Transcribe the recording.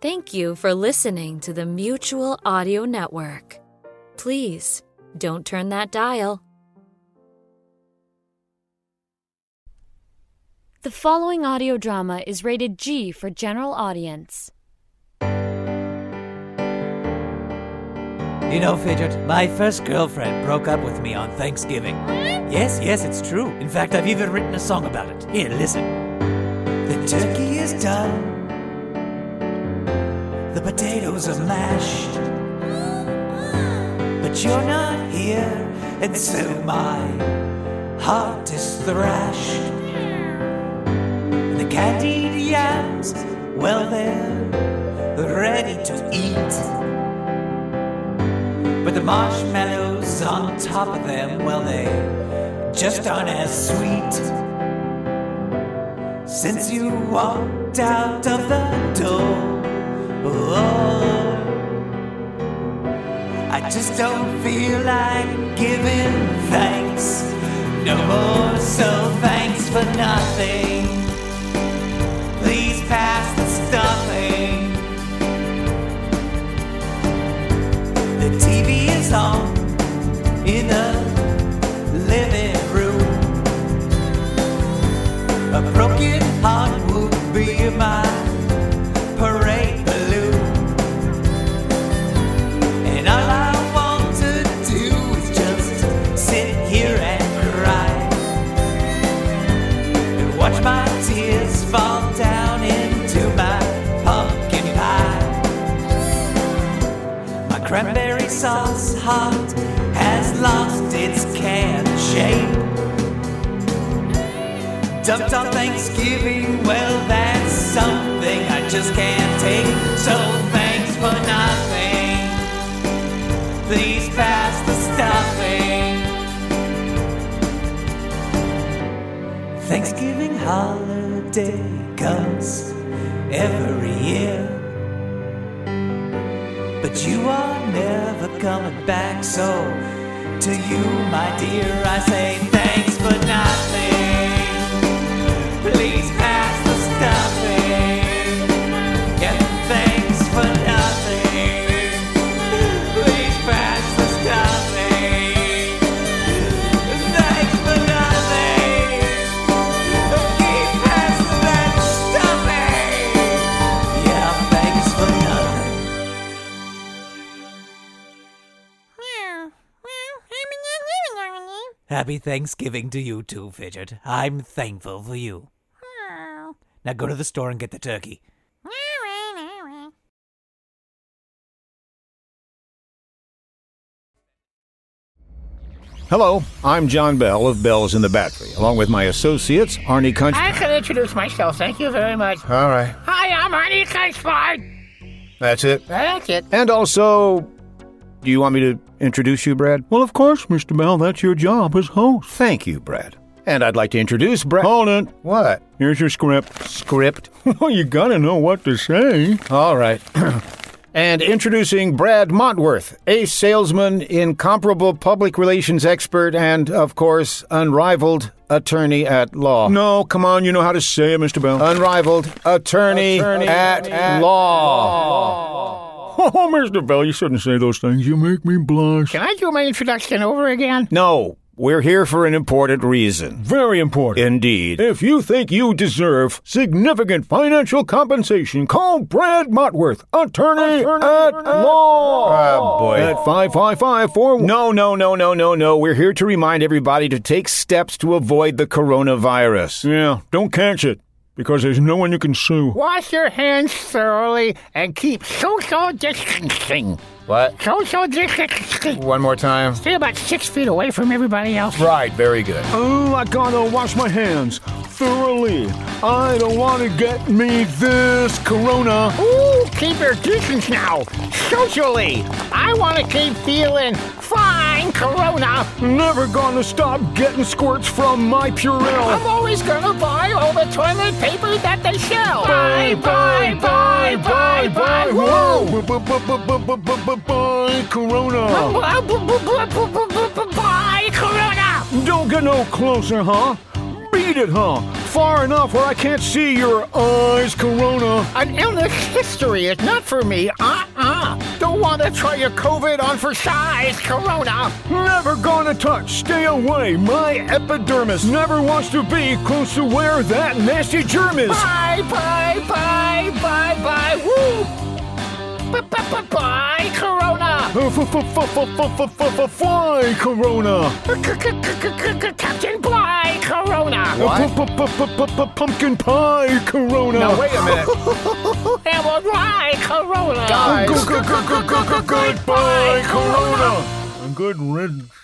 Thank you for listening to the Mutual Audio Network. Please don't turn that dial. The following audio drama is rated G for general audience. You know, Fidget, my first girlfriend broke up with me on Thanksgiving. Yes, yes, it's true. In fact, I've even written a song about it. Here, listen. The turkey is done. The potatoes are mashed. But you're not here, and so my heart is thrashed. And The candied yams, well, they're ready to eat. But the marshmallows on top of them, well, they just aren't as sweet. Since you walked out of the door, oh, I just don't feel like giving thanks no more. So thanks for nothing. Please pass the stuffing. The TV is on in the cranberry sauce heart has lost its can shape. Dumped on Thanksgiving, well, that's something I just can't take. So thanks for nothing. Please pass the stuffing. Thanksgiving holiday comes every year. But you are never coming back, so to you, my dear, I say thanks for nothing. Happy Thanksgiving to you too, Fidget. I'm thankful for you. Now go to the store and get the turkey. Hello, I'm John Bell of Bells in the Battery, along with my associates, Arnie Country. I can introduce myself. Thank you very much. All right, Hi, I'm Arnie Kunspard. that's it. That's it. And also, do you want me to introduce you, Brad? Well, of course, Mr. Bell. That's your job as host. Thank you, Brad. And I'd like to introduce Brad. Hold it. What? Here's your script. Script? well, you gotta know what to say. All right. and introducing Brad Montworth, a salesman, incomparable public relations expert, and, of course, unrivaled attorney at law. No, come on, you know how to say it, Mr. Bell. Unrivaled attorney, at, law. Oh, Mr. Bell, you shouldn't say those things. You make me blush. Can I do my introduction over again? No, we're here for an important reason. Very important. Indeed. If you think you deserve significant financial compensation, call Brad Motworth, attorney, at law. Oh, boy. At 555 No, no, no, no, no, no. We're here to remind everybody to take steps to avoid the coronavirus. Yeah, don't catch it, because there's no one you can sue. Wash your hands thoroughly and keep social distancing. What? Social distancing. One more time. Stay about six feet away from everybody else. Right, very good. Oh, I gotta wash my hands thoroughly. I don't want to get me this corona. Ooh, keep your distance now. Socially. I want to keep feeling fine, Corona. Never gonna stop getting squirts from my Purell. I'm always gonna buy all the toilet paper that they sell. Buy, buy, buy, buy, buy. Whoa! Bye, Corona. Buy, Corona. Don't get no closer, huh? Beat it, huh? far enough where I can't see your eyes, Corona. An illness history is not for me. Uh-uh. Don't want to try your COVID on for size, Corona. Never gonna touch. Stay away. My epidermis never wants to be close to where that nasty germ is. Bye, bye, bye, bye, bye. Woo! Bye, Corona. Fly, Corona. Captain Bligh, Corona. Pumpkin pie, Corona. Now wait a minute. And we'll ride Corona. Guys. Goodbye, Corona. Good riddance.